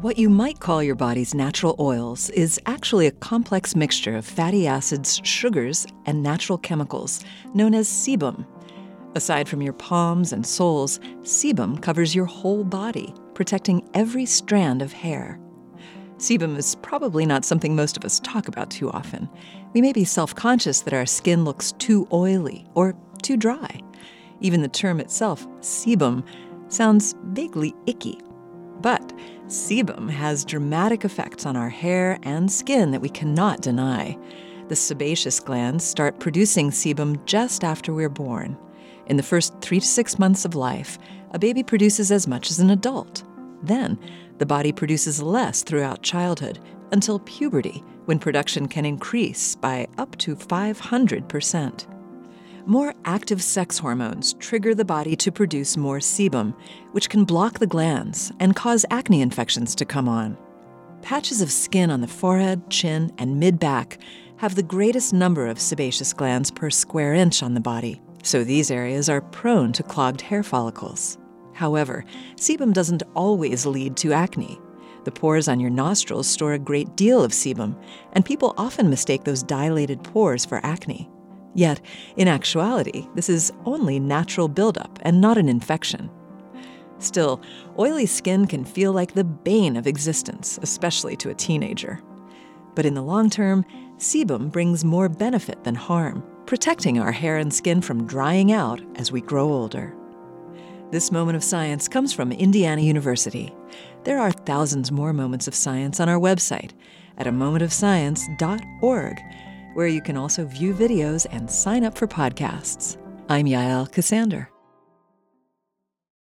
What you might call your body's natural oils is actually a complex mixture of fatty acids, sugars, and natural chemicals known as sebum. Aside from your palms and soles, sebum covers your whole body, protecting every strand of hair. Sebum is probably not something most of us talk about too often. We may be self conscious that our skin looks too oily or too dry. Even the term itself, sebum, sounds vaguely icky. But sebum has dramatic effects on our hair and skin that we cannot deny. The sebaceous glands start producing sebum just after we're born. In the first three to six months of life, a baby produces as much as an adult. Then, the body produces less throughout childhood until puberty, when production can increase by up to 500%. More active sex hormones trigger the body to produce more sebum, which can block the glands and cause acne infections to come on. Patches of skin on the forehead, chin, and mid back have the greatest number of sebaceous glands per square inch on the body, so these areas are prone to clogged hair follicles. However, sebum doesn't always lead to acne. The pores on your nostrils store a great deal of sebum, and people often mistake those dilated pores for acne. Yet, in actuality, this is only natural buildup and not an infection. Still, oily skin can feel like the bane of existence, especially to a teenager. But in the long term, sebum brings more benefit than harm, protecting our hair and skin from drying out as we grow older. This moment of science comes from Indiana University. There are thousands more moments of science on our website at a momentofscience.org where you can also view videos and sign up for podcasts. I'm Yael Ksander.